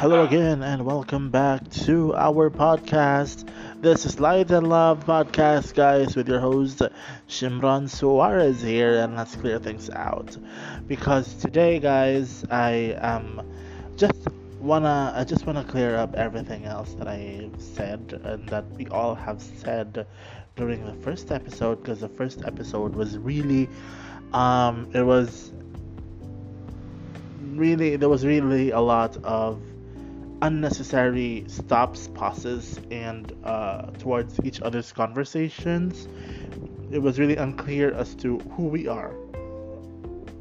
Hello again, and welcome back to our podcast. This is Light and Love Podcast, guys, with your host Shimron Suarez here, and let's clear things out. Because today, guys, I um just wanna I just wanna clear up everything else that I said and that we all have said during the first episode, because the first episode was really um it was really there was really a lot of unnecessary stops, pauses, and uh, towards each other's conversations. It was really unclear as to who we are.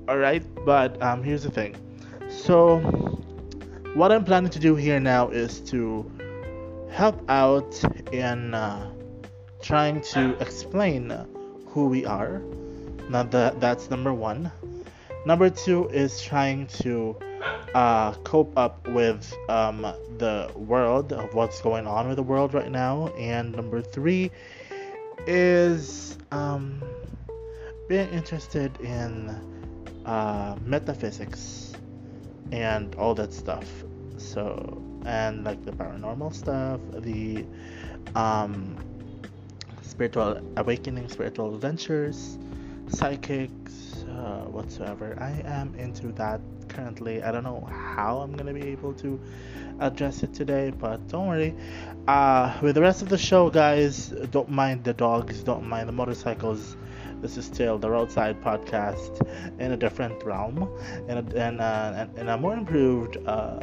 Alright, but um, here's the thing. So, what I'm planning to do here now is to help out in uh, trying to explain who we are. Now, that, that's number one. Number two is trying to uh, cope up with um, the world of what's going on with the world right now. And number three is um, being interested in uh, metaphysics and all that stuff. So, and like the paranormal stuff, the um, spiritual awakening, spiritual adventures, psychics, uh, whatsoever. I am into that currently. I don't know how I'm gonna be able to address it today, but don't worry. Uh, with the rest of the show, guys, don't mind the dogs, don't mind the motorcycles. This is still the Roadside Podcast in a different realm, in a, in a, in a more improved uh,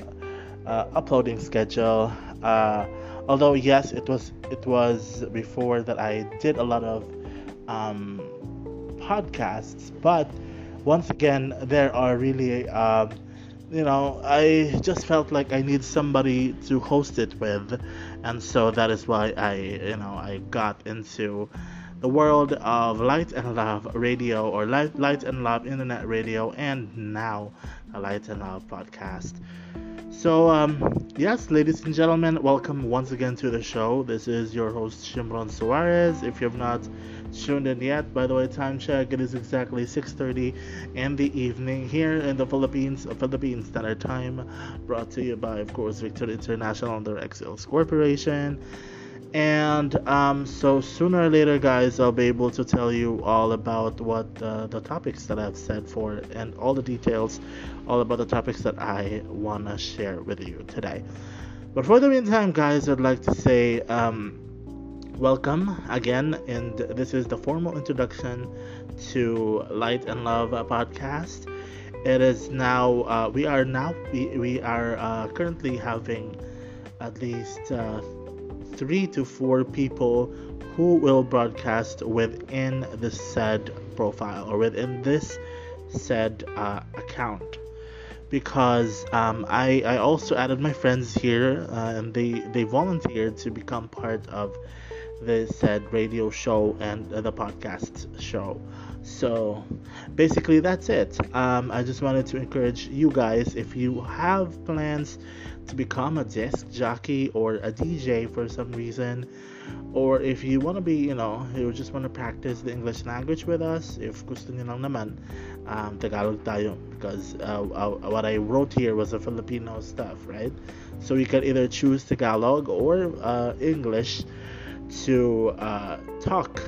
uh, uploading schedule. Uh, although yes, it was it was before that I did a lot of um, podcasts, but once again, there are really, um, you know, I just felt like I need somebody to host it with, and so that is why I, you know, I got into the world of Light and Love Radio or Light, Light and Love Internet Radio, and now a Light and Love podcast. So, um, yes, ladies and gentlemen, welcome once again to the show. This is your host Shimron Suarez. If you have not tuned in yet. By the way, time check it is exactly 6:30 in the evening here in the Philippines, Philippine Standard Time. Brought to you by, of course, Victor International and their XLs Corporation. And um, so sooner or later, guys, I'll be able to tell you all about what uh, the topics that I've said for and all the details, all about the topics that I wanna share with you today. But for the meantime, guys, I'd like to say. Um, welcome again and this is the formal introduction to light and love podcast. It is now uh, we are now we, we are uh, currently having at least uh, three to four people who will broadcast within the said profile or within this said uh, account. Because um, I, I also added my friends here uh, and they, they volunteered to become part of the said radio show and the podcast show. So basically, that's it. Um, I just wanted to encourage you guys if you have plans to become a disc jockey or a DJ for some reason, or if you want to be, you know, you just want to practice the English language with us, if gusto niyo lang naman, um, Tagalog tayo. Because uh, uh, what I wrote here was a Filipino stuff, right? So you can either choose Tagalog or uh, English to uh, talk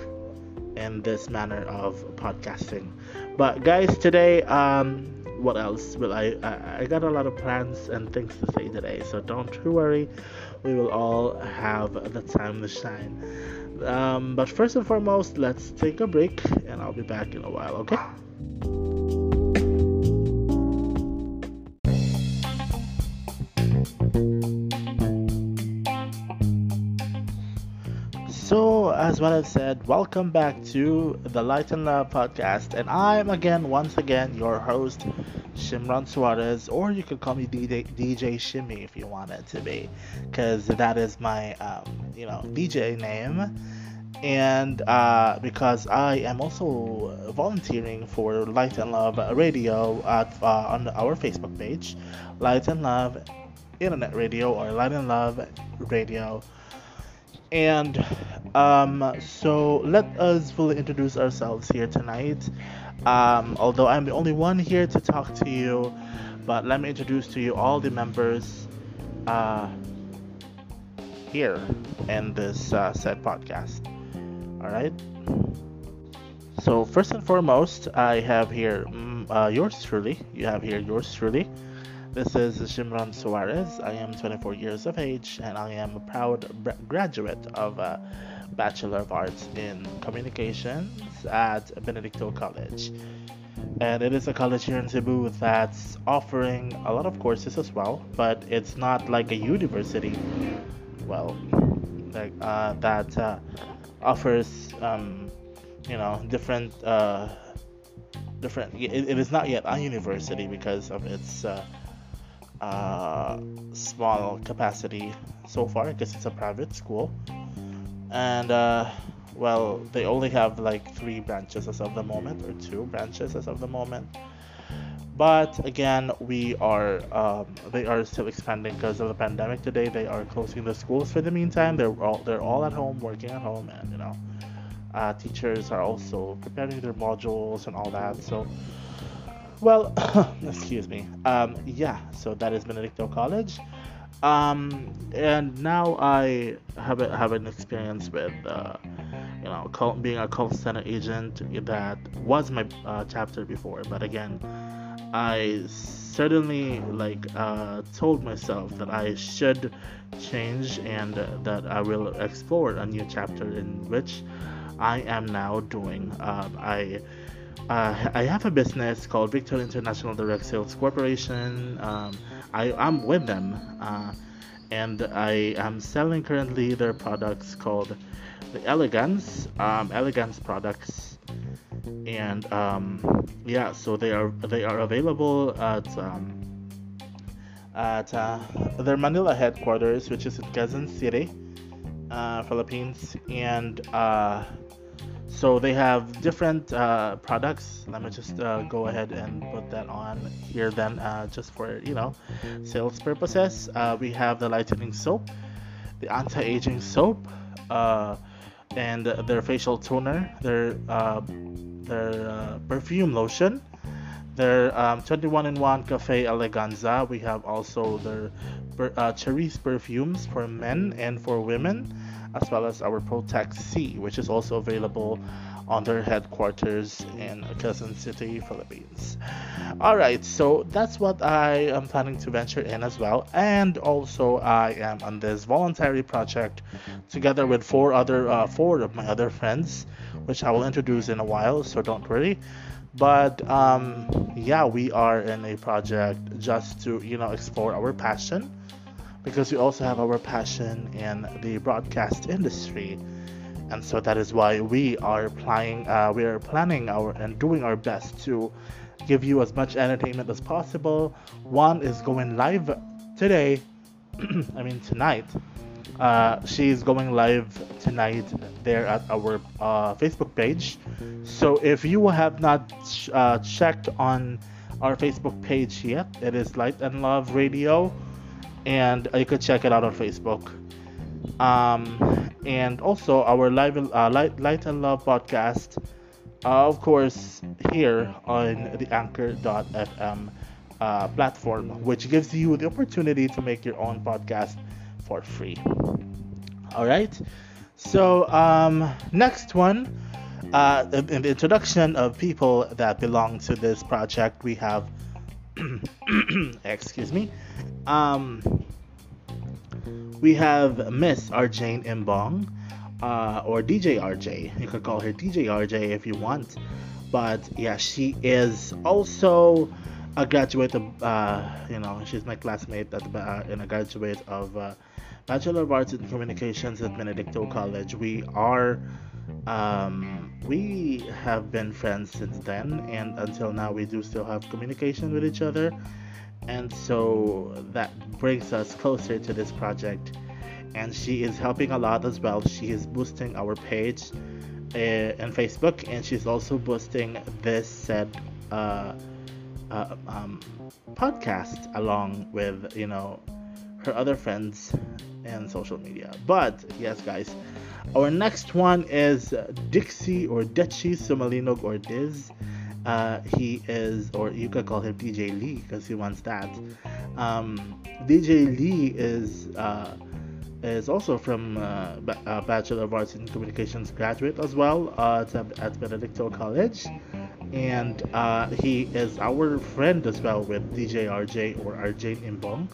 in this manner of podcasting. But guys, today, um, what else? Well, I, I I got a lot of plans and things to say today, so don't worry. We will all have the time to shine. Um, but first and foremost, let's take a break, and I'll be back in a while. Okay. As what I've said, welcome back to the Light and Love podcast, and I'm again, once again, your host, Shimron Suarez, or you could call me DJ, DJ Shimmy if you want it to be, because that is my, um, you know, DJ name, and uh, because I am also volunteering for Light and Love Radio at uh, on our Facebook page, Light and Love Internet Radio or Light and Love Radio. And um, so let us fully introduce ourselves here tonight. Um, although I'm the only one here to talk to you, but let me introduce to you all the members uh, here in this uh, said podcast. All right. So first and foremost, I have here mm, uh, yours truly. You have here yours truly. This is Shimron Suarez. I am 24 years of age and I am a proud graduate of a Bachelor of Arts in Communications at Benedicto College. And it is a college here in Cebu that's offering a lot of courses as well, but it's not like a university. Well, like uh, that uh, offers um, you know different uh, different. It, it is not yet a university because of its uh, uh, small capacity so far, because it's a private school, and uh, well, they only have like three branches as of the moment, or two branches as of the moment. But again, we are um, they are still expanding because of the pandemic. Today, they are closing the schools for the meantime. They're all they're all at home, working at home, and you know, uh, teachers are also preparing their modules and all that. So, well, excuse me. Um, yeah, so that is Benedicto College. Um, and now I have have an experience with uh, you know call, being a call center agent that was my uh, chapter before, but again I certainly like uh, told myself that I should change and that I will explore a new chapter in which I am now doing. Um, I uh, I have a business called Victor International Direct Sales Corporation. Um, I am with them, uh, and I am selling currently their products called the Elegance um, Elegance products. And um, yeah, so they are they are available at um, at uh, their Manila headquarters, which is in Quezon City, uh, Philippines, and uh, so they have different uh, products. Let me just uh, go ahead and put that on here then, uh, just for you know sales purposes. we have the lightening soap, the anti-aging soap, and their facial toner, their their uh, perfume lotion, their um, 21 in 1 Cafe Eleganza. We have also their uh, Cherise perfumes for men and for women, as well as our Protect C, which is also available on their headquarters in Quezon City, Philippines. Alright, so that's what I am planning to venture in as well. And also, I am on this voluntary project together with four other uh, four of my other friends, which I will introduce in a while, so don't worry. But um, yeah, we are in a project just to you know explore our passion because we also have our passion in the broadcast industry. And so that is why we are applying uh, we are planning our and doing our best to give you as much entertainment as possible. One is going live today i mean tonight. Uh, she's going live tonight there at our uh, facebook page. So if you have not ch- uh, checked on our facebook page yet it is light and love radio and you could check it out on facebook. Um, and also our live uh, light, light and love podcast uh, of course here on the anchor.fm uh, platform which gives you the opportunity to make your own podcast for free. All right. So um, next one uh, in, the introduction of people that belong to this project we have excuse me um, we have Miss Arjane Imbong, uh, or DJ RJ. You could call her DJ RJ if you want. But yeah, she is also a graduate of, uh, you know, she's my classmate at, uh, and a graduate of uh, Bachelor of Arts in Communications at Benedicto College. We are, um, we have been friends since then, and until now, we do still have communication with each other. And so that brings us closer to this project. And she is helping a lot as well. She is boosting our page uh, on facebook and she's also boosting this said uh, uh, um, podcast along with you know her other friends and social media. But yes guys our next one is dixie or Dechi Sumalinog or Diz Uh, he is, or you could call him DJ Lee because he wants that. Um, DJ Lee is uh, is also from uh, ba- Bachelor of Arts in Communications graduate as well uh, at, at Benedicto College, and uh, he is our friend as well with DJ RJ or RJ Imbong.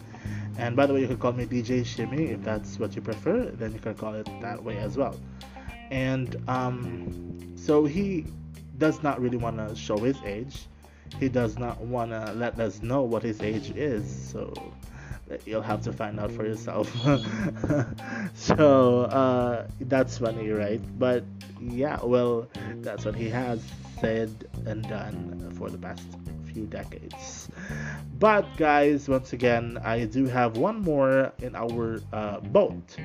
And by the way, you can call me DJ Shimmy if that's what you prefer. Then you can call it that way as well. And um, so he does not really want to show his age. He does not want to let us know what his age is. So you'll have to find out for yourself. so uh, that's funny, right? But yeah, well, that's what he has said and done for the past few decades. But guys, once again, I do have one more in our uh, boat,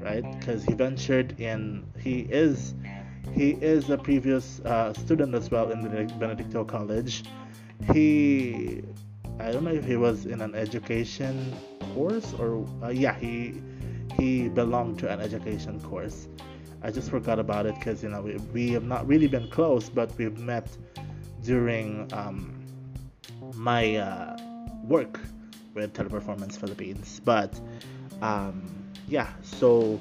right? Because he ventured in. He is he is a previous uh, student as well in the Benedicto College. He I don't know if he was in an education course or uh, yeah he he belonged to an education course. I just forgot about it because you know we, we have not really been close, but we've met during um, my uh, work with Teleperformance Philippines. But um, yeah, so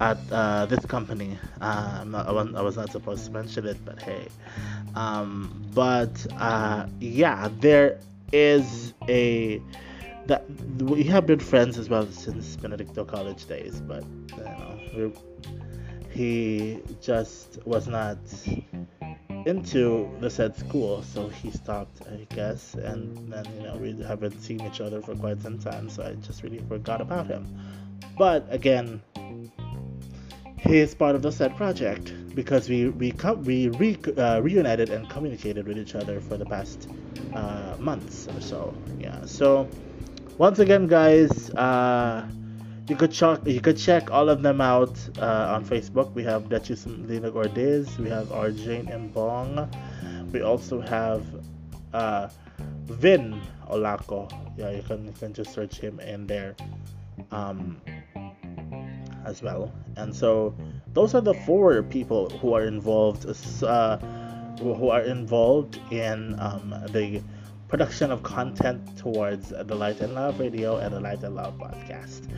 at uh, this company, uh, not, I, was, I, was, not supposed to mention it, but hey. Um, but uh, yeah, there is a that we have been friends as well since Benedicto College days, but you know, he just was not into the said school, so he stopped, I guess, and then you know we haven't seen each other for quite some time, so I just really forgot about him. But again, he is part of the said project because we we we re, uh, reunited and communicated with each other for the past uh, months or so. Yeah. So once again, guys, uh, you could check you could check all of them out uh, on Facebook. We have Duchess Lina Gordes, we have Arjane Imbong, we also have uh, Vin Olako. Yeah, you can you can just search him in there. Um, as well. And so those are the four people who are involved, uh, who are involved in um, the production of content towards the Light and Love Radio and the Light and Love podcast.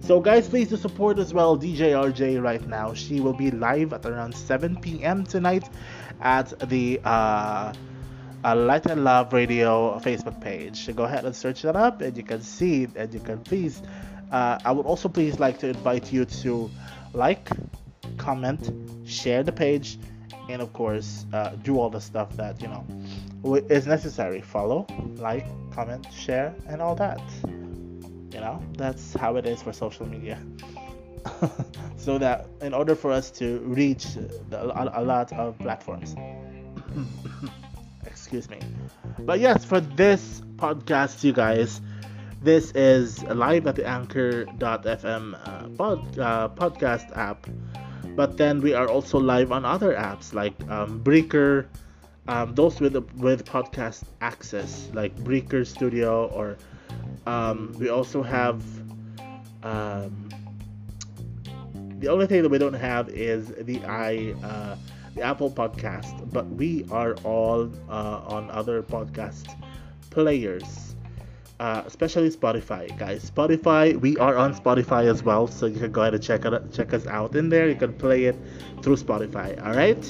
So, guys, please to support as well DJ RJ right now. She will be live at around 7 p.m. tonight at the uh, uh, Light and Love Radio Facebook page. Go ahead and search that up, and you can see and you can please uh, I would also please like to invite you to like, comment, share the page, and of course, uh, do all the stuff that you know is necessary. Follow, like, comment, share, and all that. You know, that's how it is for social media. so that in order for us to reach the, a, a lot of platforms. Excuse me. But yes, for this podcast, you guys this is live at the anchor.fm uh, pod, uh, podcast app. But then we are also live on other apps like um, Breaker, um, those with with podcast access like Breaker Studio, or um, we also have. Um, the only thing that we don't have is the i uh, the Apple Podcast, but we are all uh, on other podcast players uh, especially Spotify, guys. Spotify, we are on Spotify as well, so you can go ahead and check check us out in there. You can play it through Spotify. All right.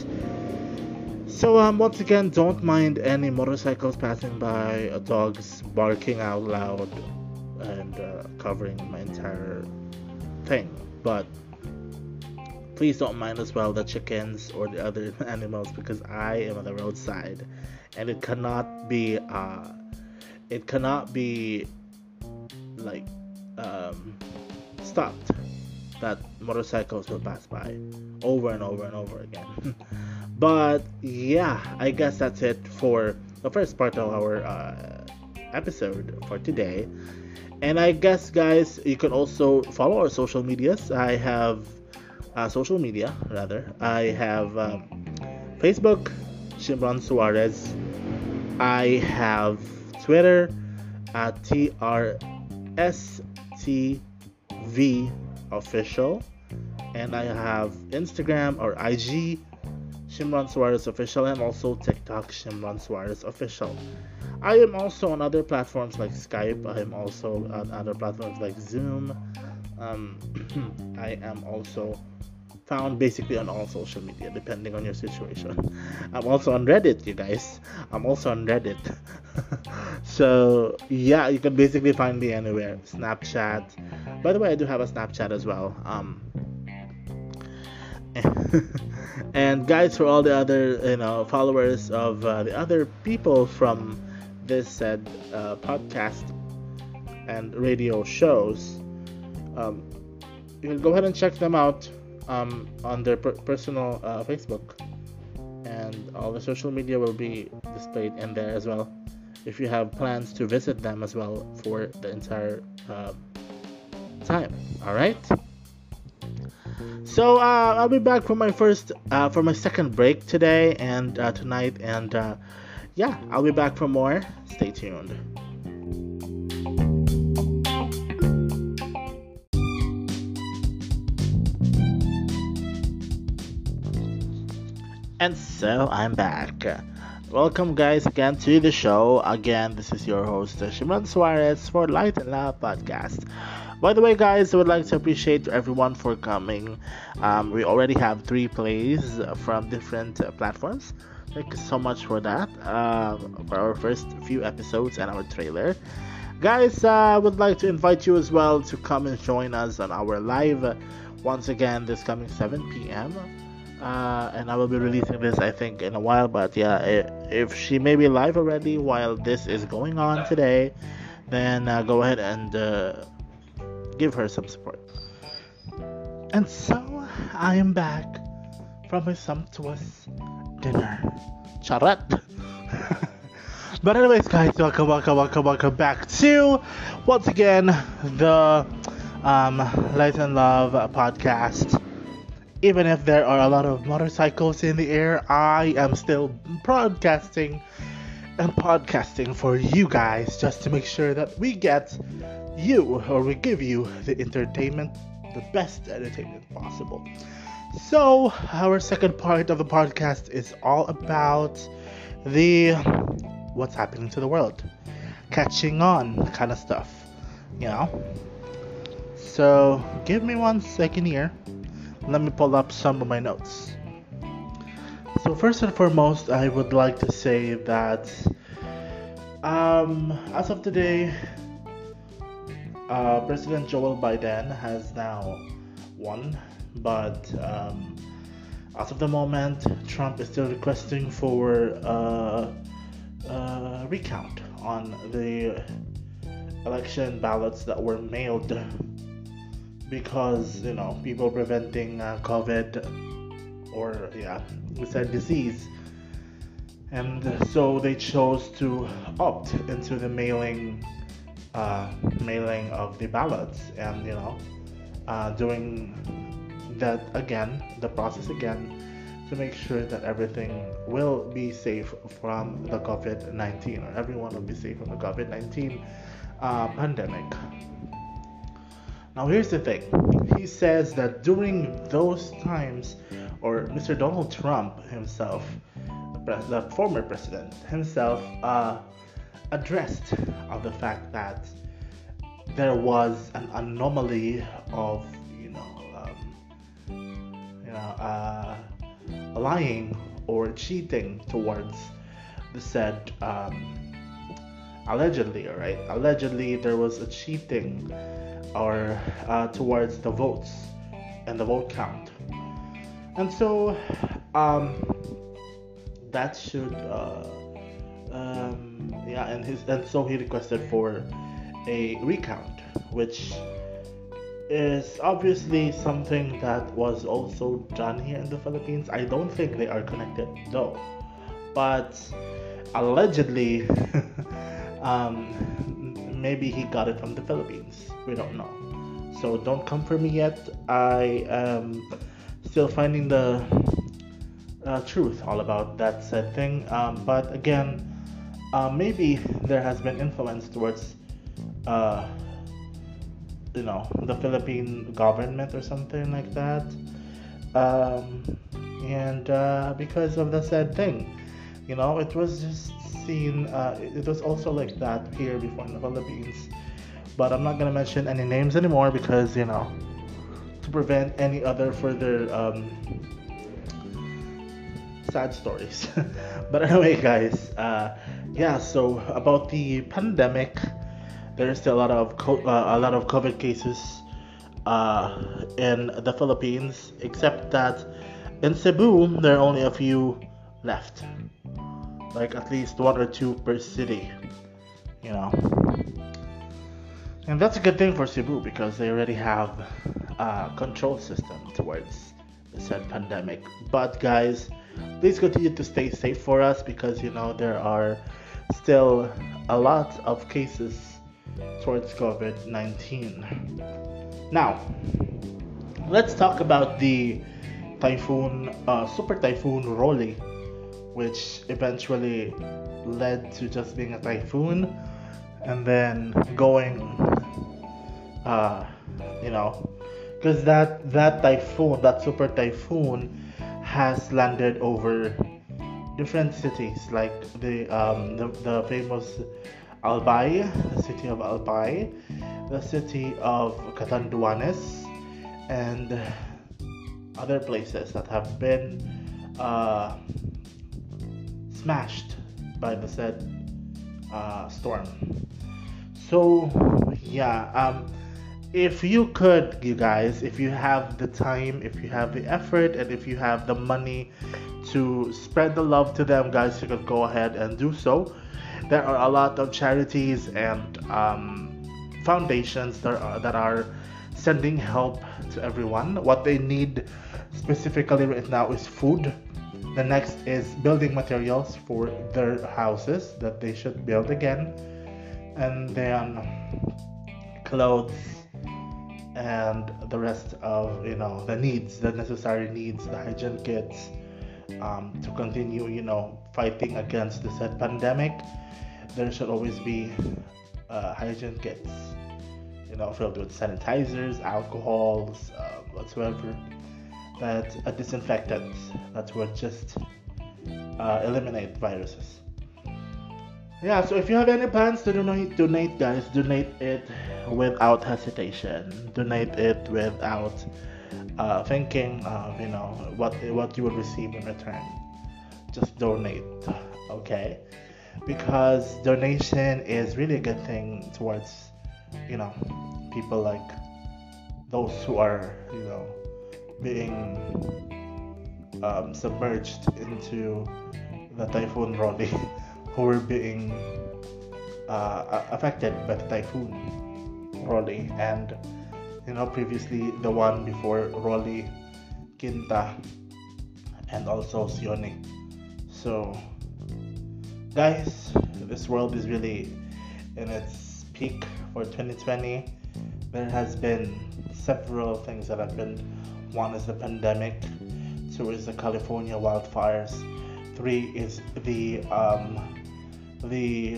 So um, once again, don't mind any motorcycles passing by, uh, dogs barking out loud, and uh, covering my entire thing. But please don't mind as well the chickens or the other animals because I am on the roadside, and it cannot be. Uh, it cannot be like um, stopped that motorcycles will pass by over and over and over again. but yeah, I guess that's it for the first part of our uh, episode for today. And I guess, guys, you can also follow our social medias. I have uh, social media, rather. I have um, Facebook, Shimron Suarez. I have Twitter at TRSTV official. And I have Instagram or IG Shimron Suarez Official, and also TikTok Shimron Suarez Official. I am also on other platforms like Skype. I am also on other platforms like Zoom. Um, I am also found basically on all social media, depending on your situation. I'm also on Reddit, you guys. I'm also on Reddit. so, yeah, you can basically find me anywhere. Snapchat. By the way, I do have a Snapchat as well. Um, and guys, for all the other you know followers of uh, the other people from this said uh, podcast and radio shows, um, you can go ahead and check them out um, on their per- personal uh, Facebook, and all the social media will be displayed in there as well. If you have plans to visit them as well for the entire uh, time, all right. So uh, I'll be back for my first, uh, for my second break today and uh, tonight, and uh, yeah, I'll be back for more. Stay tuned. And so I'm back. Welcome, guys, again to the show. Again, this is your host, Shimron Suarez for Light and Love Podcast. By the way, guys, I would like to appreciate everyone for coming. Um, we already have three plays from different uh, platforms. Thank you so much for that. Um, for our first few episodes and our trailer. Guys, uh, I would like to invite you as well to come and join us on our live uh, once again this coming 7 p.m. Uh, and I will be releasing this, I think, in a while. But yeah, if she may be live already while this is going on today, then uh, go ahead and uh, give her some support. And so I am back from a sumptuous dinner. Charat. but anyways, guys, welcome, welcome, welcome, welcome back to once again the um, Light and Love podcast. Even if there are a lot of motorcycles in the air, I am still broadcasting and podcasting for you guys just to make sure that we get you or we give you the entertainment, the best entertainment possible. So, our second part of the podcast is all about the what's happening to the world, catching on kind of stuff, you know. So, give me one second here. Let me pull up some of my notes. So, first and foremost, I would like to say that um, as of today, uh, President Joe Biden has now won, but um, as of the moment, Trump is still requesting for a, uh, recount on the election ballots that were mailed because you know people preventing uh, COVID or yeah, we said disease, and so they chose to opt into the mailing uh, mailing of the ballots and you know uh, doing that again the process again to make sure that everything will be safe from the covid-19 or everyone will be safe from the covid-19 uh, pandemic now here's the thing. He says that during those times or mr donald trump himself the former president himself uh, addressed of the fact that there was an anomaly of you know um, you know uh, lying or cheating towards the said um, allegedly right? Allegedly there was a cheating or uh, towards the votes and the vote count and so um, that should uh, um, yeah, and his and so he requested for a recount, which is obviously something that was also done here in the Philippines. I don't think they are connected though, but allegedly, um, maybe he got it from the Philippines. We don't know. So don't come for me yet. I am still finding the uh, truth all about that said thing. Um, but again, uh, maybe there has been influence towards uh, you know the Philippine government or something like that. Um, and uh, because of the said thing, you know, it was just seen. Uh, it was also like that here before in the Philippines, but I'm not gonna mention any names anymore because you know, to prevent any other further um, sad stories. but anyway, guys, uh, yeah. So about the pandemic, there's still a lot of co- uh, a lot of COVID cases uh, in the Philippines, except that in Cebu there are only a few left, like at least one or two per city, you know. And that's a good thing for Cebu because they already have a control system towards the said pandemic. But guys, please continue to stay safe for us because you know there are still a lot of cases towards COVID 19. Now, let's talk about the typhoon, uh, super typhoon Rolly, which eventually led to just being a typhoon and then going, uh, you know, because that that typhoon, that super typhoon, has landed over different cities like the um, the, the famous Albay, the city of Albay, the city of Catanduanes, and other places that have been uh, smashed by the said uh, storm. So, yeah, um, if you could, you guys, if you have the time, if you have the effort, and if you have the money to spread the love to them, guys, you could go ahead and do so. There are a lot of charities and um, foundations that are, that are sending help to everyone. What they need specifically right now is food. The next is building materials for their houses that they should build again. And then clothes and the rest of you know the needs the necessary needs the hygiene kits um, to continue you know fighting against the said pandemic there should always be uh, hygiene kits you know, filled with sanitizers, alcohols, uh, whatsoever, that a disinfectant that would just uh, eliminate viruses. Yeah, so if you have any plans to donate, donate, guys, donate it without hesitation. Donate it without uh, thinking of, you know, what what you will receive in return. Just donate, okay? Because donation is really a good thing towards you know people like those who are you know being um, submerged into the typhoon Rolly who were being uh, affected by the typhoon Rolly and you know previously the one before Rolly Quinta and also Siony so guys this world is really in its peak for 2020, there has been several things that have been. One is the pandemic, two is the California wildfires, three is the um, the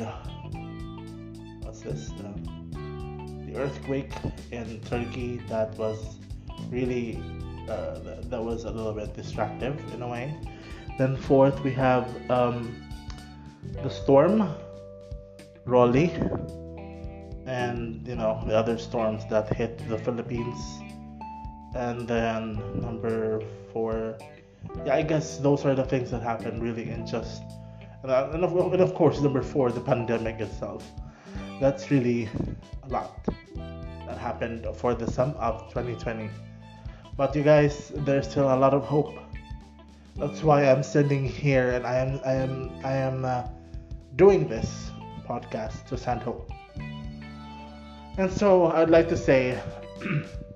what's this the, earthquake in Turkey that was really uh, that was a little bit distractive in a way. Then fourth we have um, the storm Rolly and you know the other storms that hit the Philippines. And then number four, yeah, I guess those are the things that happened really in just and, uh, and, of, and of course number four, the pandemic itself. That's really a lot that happened for the sum of 2020. But you guys, there's still a lot of hope. That's why I'm sitting here and I am I am I am uh, doing this podcast to send hope. And so I'd like to say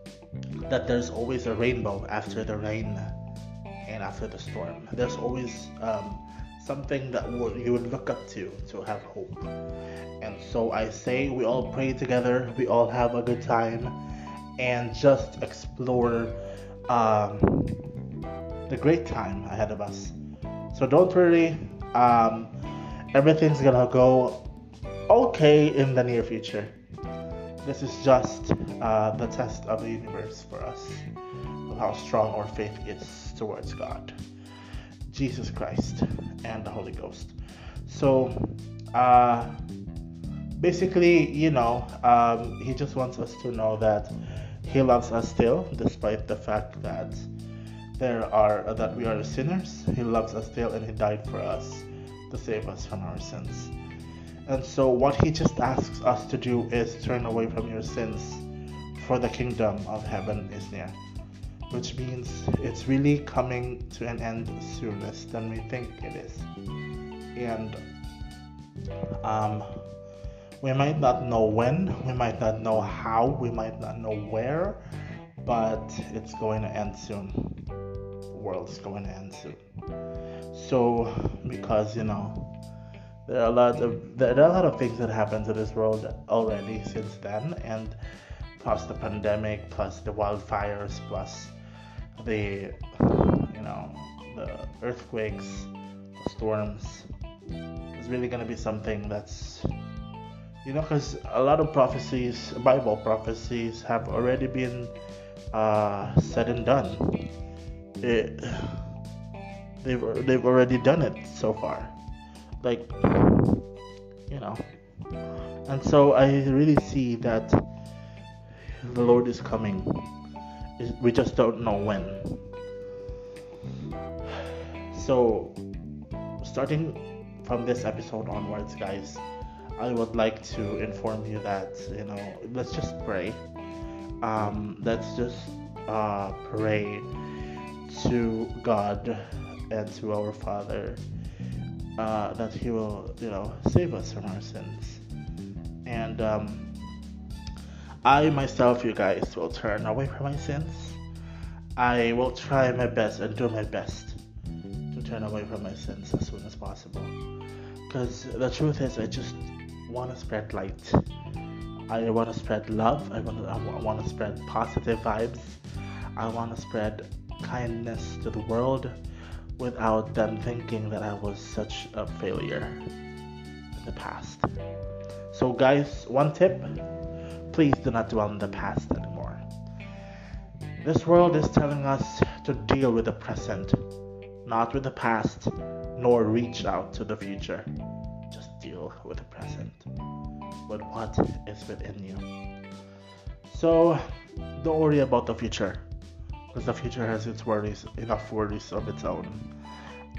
that there's always a rainbow after the rain and after the storm. There's always um, something that you would look up to to have hope. And so I say we all pray together, we all have a good time, and just explore um, the great time ahead of us. So don't worry, um, everything's gonna go okay in the near future this is just uh, the test of the universe for us of how strong our faith is towards God. Jesus Christ and the Holy Ghost. So, uh, basically, you know, um, he just wants us to know that he loves us still, despite the fact that there are that we are sinners. He loves us still, and he died for us to save us from our sins. And so, what he just asks us to do is turn away from your sins, for the kingdom of heaven is near. Which means it's really coming to an end sooner than we think it is. And um, we might not know when, we might not know how, we might not know where, but it's going to end soon. The world's going to end soon. So, because you know, there are a lot of there are a lot of things that happened to this world already since then, and plus the pandemic, plus the wildfires, plus the you know the earthquakes, the storms. It's really gonna be something that's you know because a lot of prophecies, Bible prophecies, have already been uh, said and done. It, they've they've already done it so far like you know. And so i really see that the lord is coming. We just don't know when. So starting from this episode onwards guys i would like to inform you that you know let's just pray. Um, let's just uh, pray to god and to our father uh, that He will, you know, save us from our sins. And um, I myself, you guys, will turn away from my sins. I will try my best and do my best to turn away from my sins as soon as possible. Because the truth is, I just want to spread light. I want to spread love. I want to, I want to spread positive vibes. I want to spread kindness to the world without them thinking that I was such a failure in the past. So, guys, one tip please do not dwell in the past anymore. This world is telling us to deal with the present, not with the past, nor reach out to the future. Just deal with the present, with what is within you. So, don't worry about the future because the future has its worries, enough worries of its own.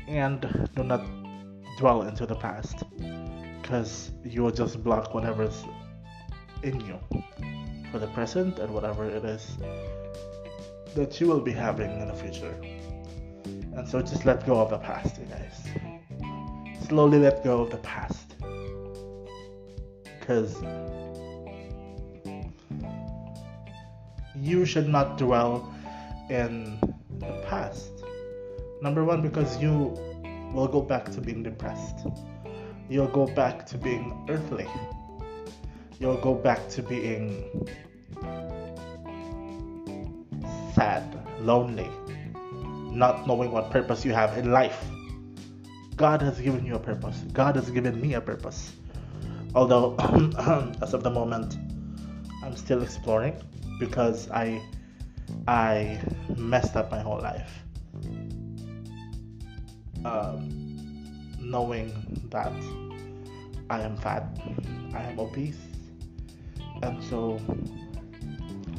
And do not dwell into the past because you will just block whatever's in you for the present and whatever it is that you will be having in the future. And so just let go of the past, you guys. Slowly let go of the past. Because you should not dwell in the past. Number one, because you will go back to being depressed. You'll go back to being earthly. You'll go back to being sad, lonely, not knowing what purpose you have in life. God has given you a purpose. God has given me a purpose. Although, as of the moment, I'm still exploring because I I messed up my whole life. Um, knowing that I am fat, I am obese, and so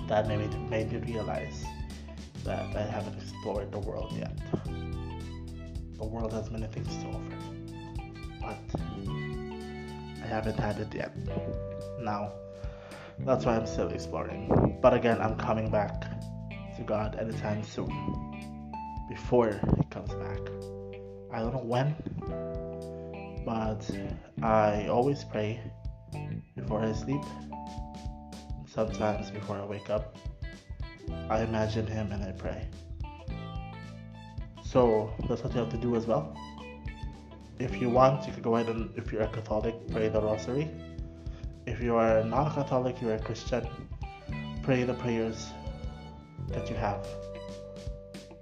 that made me, made me realize that I haven't explored the world yet. The world has many things to offer, but I haven't had it yet. Now, that's why I'm still exploring. But again, I'm coming back to God anytime soon before He comes back. I don't know when, but I always pray before I sleep. Sometimes before I wake up, I imagine Him and I pray. So that's what you have to do as well. If you want, you can go ahead and, if you're a Catholic, pray the Rosary. If you are not a Catholic, you're a Christian, pray the prayers that you have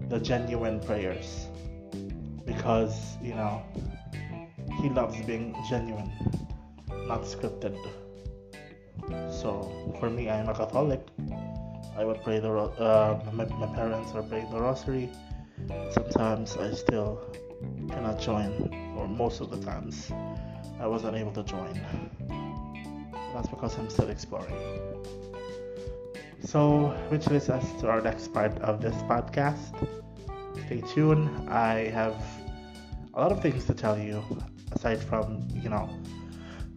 the genuine prayers because you know he loves being genuine not scripted so for me i'm a catholic i would pray the uh, my, my parents are praying the rosary sometimes i still cannot join, or most of the times, I wasn't able to join. That's because I'm still exploring. So, which leads us to our next part of this podcast. Stay tuned. I have a lot of things to tell you, aside from, you know,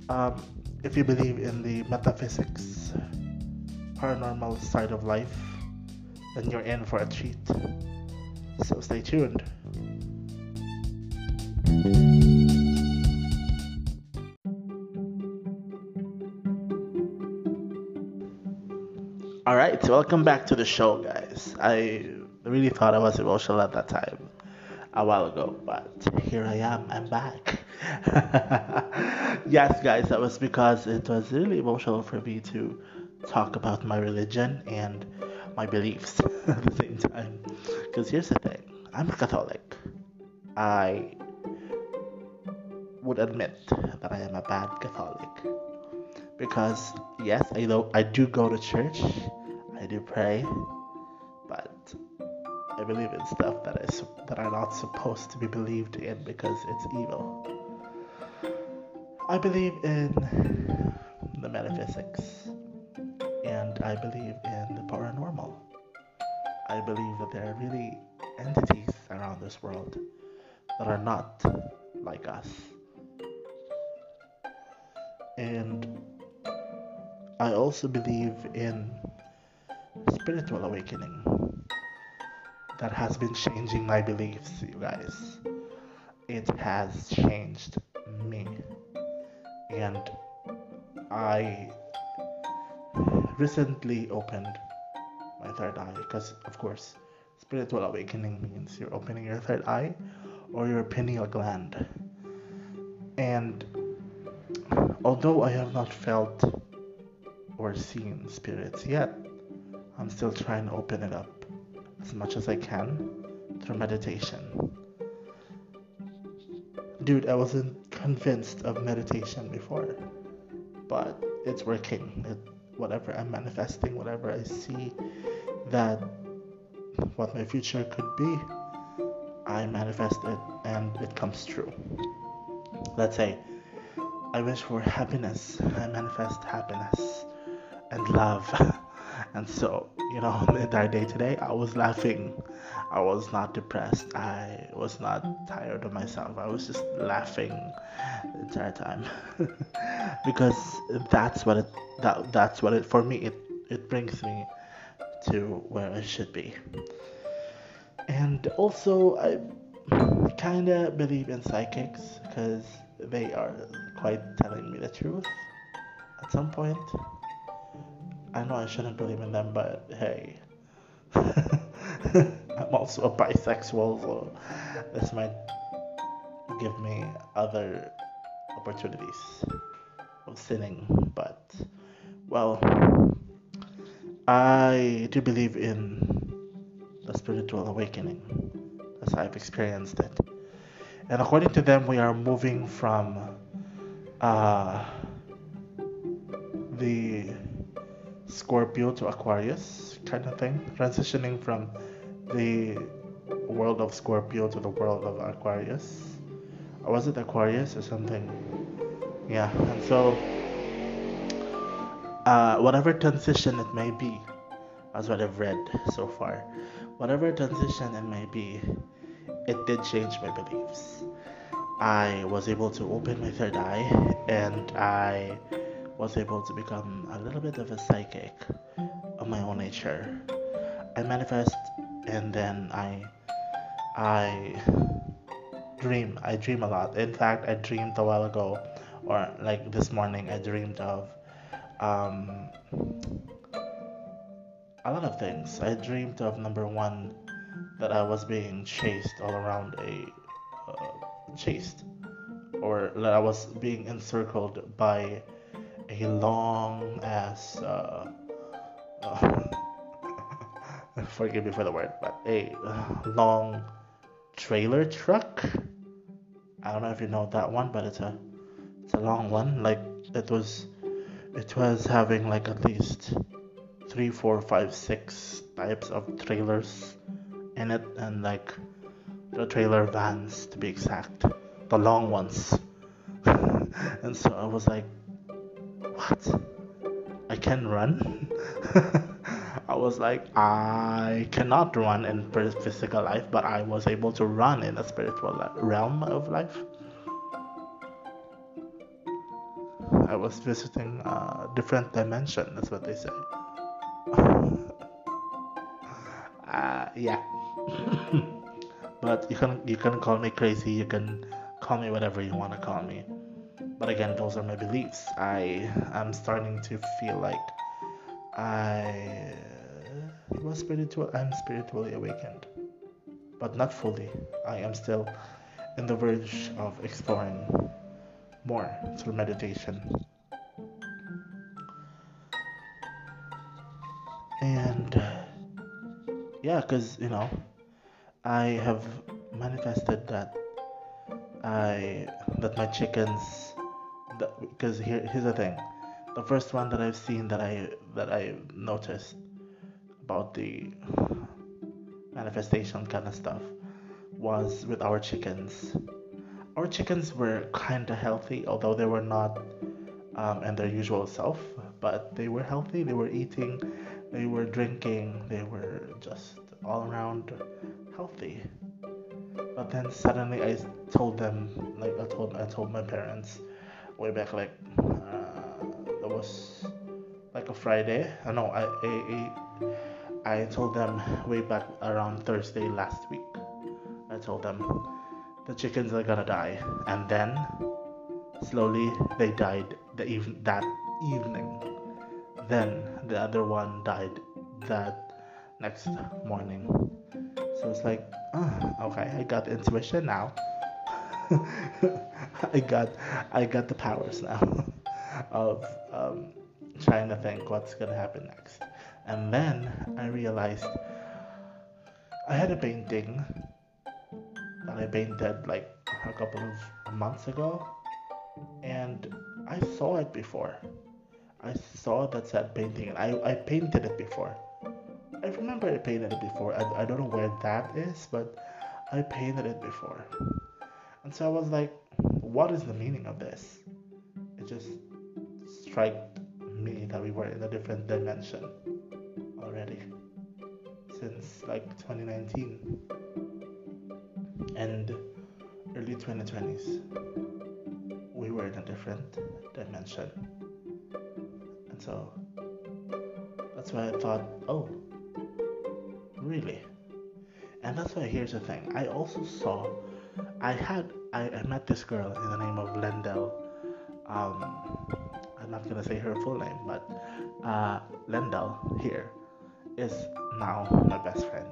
um, if you believe in the metaphysics, paranormal side of life, then you're in for a treat. So stay tuned. Right, welcome back to the show, guys. I really thought I was emotional at that time a while ago, but here I am. I'm back. yes, guys, that was because it was really emotional for me to talk about my religion and my beliefs at the same time. Because here's the thing I'm a Catholic. I would admit that I am a bad Catholic. Because, yes, I, know, I do go to church, I do pray, but I believe in stuff that is that are not supposed to be believed in because it's evil. I believe in the metaphysics and I believe in the paranormal. I believe that there are really entities around this world that are not like us. And I also believe in spiritual awakening that has been changing my beliefs, you guys. It has changed me. And I recently opened my third eye because, of course, spiritual awakening means you're opening your third eye or your pineal gland. And although I have not felt or seen spirits yet, I'm still trying to open it up as much as I can through meditation. Dude, I wasn't convinced of meditation before, but it's working. It whatever I'm manifesting, whatever I see that what my future could be, I manifest it and it comes true. Let's say I wish for happiness, I manifest happiness and love. and so, you know, the entire day today, I was laughing. I was not depressed. I was not tired of myself. I was just laughing the entire time because that's what it that that's what it for me it it brings me to where I should be. And also, I kind of believe in psychics because they are quite telling me the truth at some point. I know I shouldn't believe in them, but hey, I'm also a bisexual, so this might give me other opportunities of sinning. But, well, I do believe in the spiritual awakening as I've experienced it. And according to them, we are moving from uh, the Scorpio to Aquarius kind of thing, transitioning from the world of Scorpio to the world of Aquarius. Or was it Aquarius or something? Yeah, and so uh, whatever transition it may be, that's what I've read so far. Whatever transition it may be, it did change my beliefs. I was able to open my third eye and I was able to become a little bit of a psychic of my own nature. I manifest and then I I dream. I dream a lot. In fact, I dreamed a while ago or like this morning I dreamed of um, a lot of things. I dreamed of number one that I was being chased all around a uh, chased, or that I was being encircled by a long ass. Uh, uh, forgive me for the word, but a long trailer truck. I don't know if you know that one, but it's a it's a long one. Like it was it was having like at least three, four, five, six types of trailers in it, and like the trailer vans to be exact, the long ones. and so I was like, what? I can run? I was like, I cannot run in physical life, but I was able to run in a spiritual realm of life. I was visiting a different dimension, that's what they say. uh, yeah. but you can you can call me crazy, you can call me whatever you want to call me. But again, those are my beliefs. I am starting to feel like I was spiritual. I'm spiritually awakened, but not fully. I am still in the verge of exploring more through meditation. And yeah, because you know, I have manifested that I that my chickens because here here's the thing the first one that I've seen that I that I noticed about the manifestation kind of stuff was with our chickens. Our chickens were kind of healthy, although they were not um, in their usual self, but they were healthy. They were eating, they were drinking, they were just all around healthy. But then suddenly I told them, like I told I told my parents way back like uh, that was like a Friday. I know I, I I told them way back around Thursday last week. I told them the chickens are gonna die, and then slowly they died the even that evening. Then the other one died that next morning. So it's like, oh, okay, I got intuition now. I got I got the powers now of um, trying to think what's gonna happen next. And then I realized I had a painting that I painted like a couple of months ago, and I saw it before. I saw that sad painting, and I, I painted it before. I remember I painted it before. I, I don't know where that is, but I painted it before. And so I was like, what is the meaning of this? It just struck me that we were in a different dimension already since like 2019 and early 2020s. We were in a different dimension. And so that's why I thought, oh, really? And that's why here's the thing I also saw I had I, I met this girl in the name of Lendel. Um, I'm not gonna say her full name, but uh, Lendel here is now my best friend.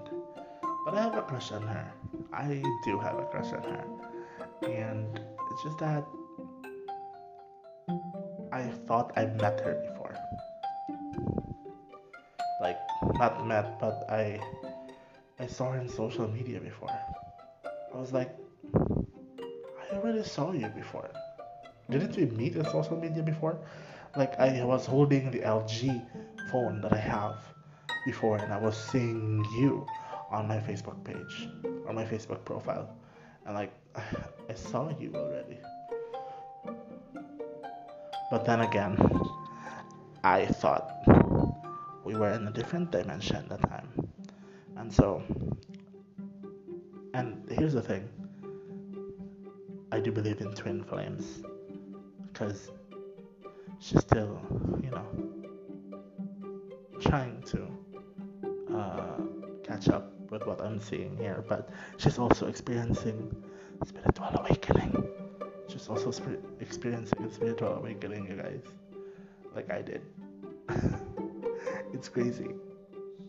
But I have a crush on her. I do have a crush on her, and it's just that I thought I met her before. Like not met, but I I saw her in social media before. I was like, Already saw you before. Didn't we meet in social media before? Like I was holding the LG phone that I have before and I was seeing you on my Facebook page or my Facebook profile. And like I saw you already. But then again, I thought we were in a different dimension that time. And so and here's the thing do believe in twin flames because she's still, you know, trying to uh, catch up with what I'm seeing here, but she's also experiencing spiritual awakening. She's also sp- experiencing a spiritual awakening, you guys, like I did. it's crazy.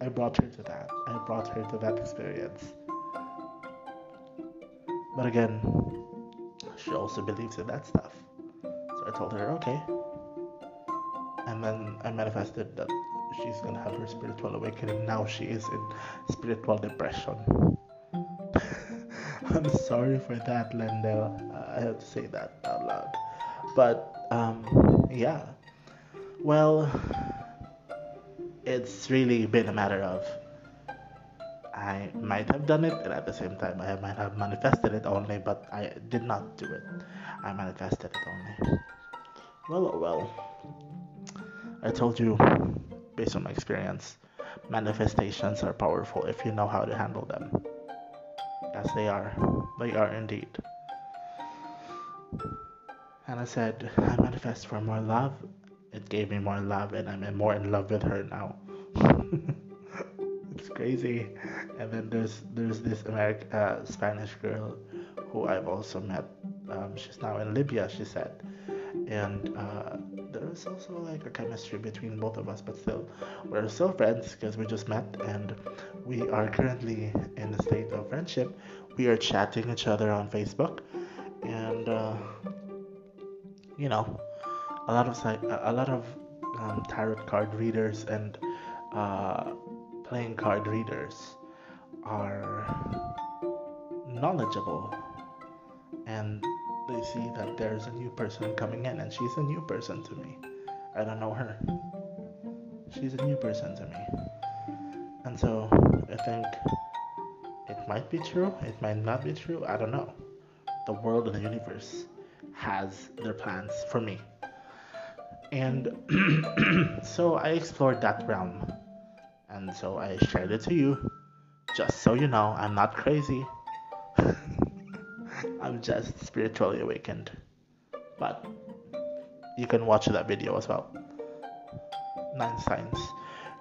I brought her to that. I brought her to that experience. But again, also believes in that stuff. So I told her, okay. And then I manifested that she's gonna have her spiritual awakening. Now she is in spiritual depression. I'm sorry for that, Lendel. I have to say that out loud. But um, yeah. Well, it's really been a matter of I mm. might have done it, and at the same time, I might have manifested it only, but I did not do it. I manifested it only. Well, oh well. I told you, based on my experience, manifestations are powerful if you know how to handle them. As they are. They are indeed. And I said, I manifest for more love. It gave me more love, and I'm more in love with her now. crazy. And then there's there's this American uh, Spanish girl who I've also met. Um, she's now in Libya, she said, and uh, there is also like a chemistry between both of us, but still, we're still friends because we just met and we are currently in a state of friendship. We are chatting each other on Facebook, and uh, you know, a lot of a lot of um, tarot card readers and uh, playing card readers are knowledgeable and they see that there's a new person coming in and she's a new person to me. I don't know her. She's a new person to me. And so I think it might be true, it might not be true, I don't know. The world and the universe has their plans for me. And so I explored that realm. And so I shared it to you. Just so you know, I'm not crazy. I'm just spiritually awakened. But you can watch that video as well. Nine signs.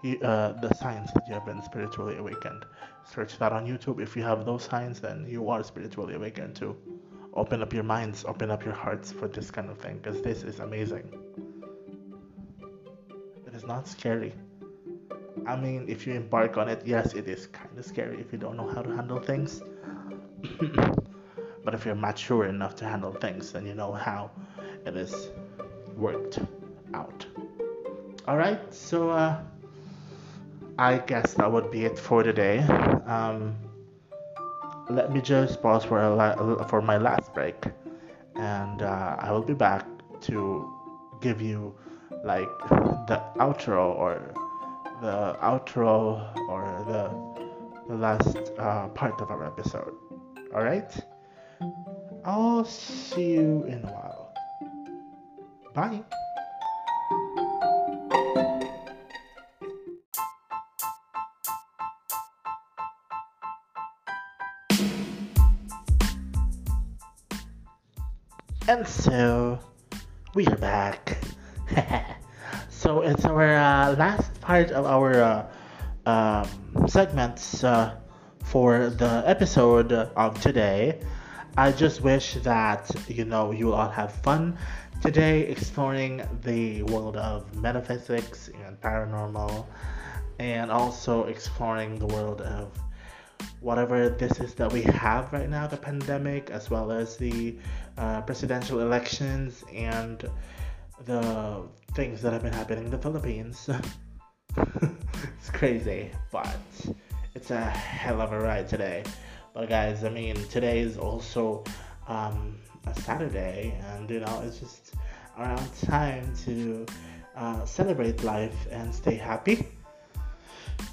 You, uh, the signs that you have been spiritually awakened. Search that on YouTube. If you have those signs, then you are spiritually awakened too. Open up your minds, open up your hearts for this kind of thing, because this is amazing. It is not scary. I mean, if you embark on it, yes, it is kind of scary if you don't know how to handle things. but if you're mature enough to handle things, then you know how it is worked out. All right, so uh, I guess that would be it for today. Um, let me just pause for a la- for my last break, and uh, I will be back to give you like the outro or the outro or the the last uh, part of our episode. All right. I'll see you in a while. Bye. And so we are back. so it's our uh, last part of our uh, um, segments uh, for the episode of today. I just wish that you know you all have fun today exploring the world of metaphysics and paranormal, and also exploring the world of whatever this is that we have right now the pandemic, as well as the uh, presidential elections and the things that have been happening in the Philippines. it's crazy, but it's a hell of a ride today. But guys, I mean, today is also um, a Saturday, and you know, it's just around time to uh, celebrate life and stay happy.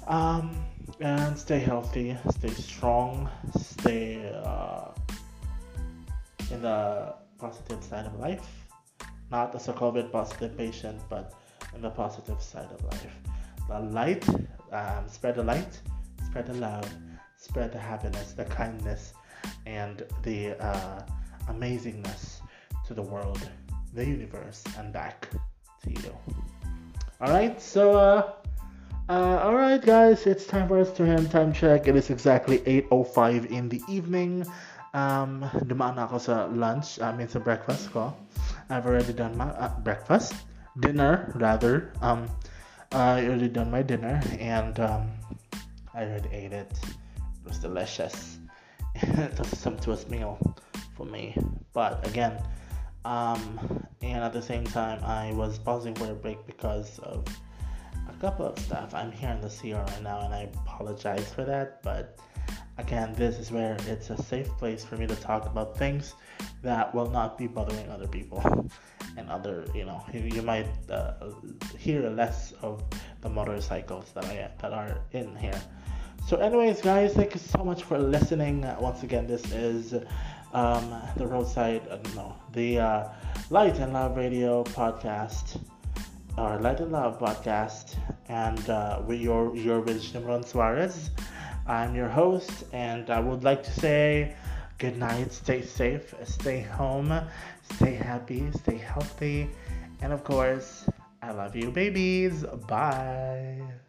Um, and stay healthy, stay strong, stay uh, in the positive side of life. Not as a COVID positive patient, but in the positive side of life. The light, um, spread the light, spread the love, spread the happiness, the kindness, and the uh, amazingness to the world, the universe, and back to you. All right, so uh, uh, all right, guys, it's time for us to hand time check. It is exactly 8:05 in the evening. Um, dumaan ako sa lunch, I mean sa breakfast ko. I've already done my uh, breakfast, dinner rather. Um, I already done my dinner and um, I already ate it. It was delicious. it was a sumptuous meal for me. But again, um, and at the same time, I was pausing for a break because of a couple of stuff. I'm here in the CR right now, and I apologize for that. But again, this is where it's a safe place for me to talk about things that will not be bothering other people and other, you know, you might uh, hear less of the motorcycles that I that are in here So, anyways, guys, thank you so much for listening. Once again, this is um, the roadside, uh, no, the uh, Light and Love Radio podcast, or Light and Love podcast, and uh, with your your with Shimron Suarez. I'm your host, and I would like to say good night, stay safe, stay home, stay happy, stay healthy, and of course, I love you, babies. Bye.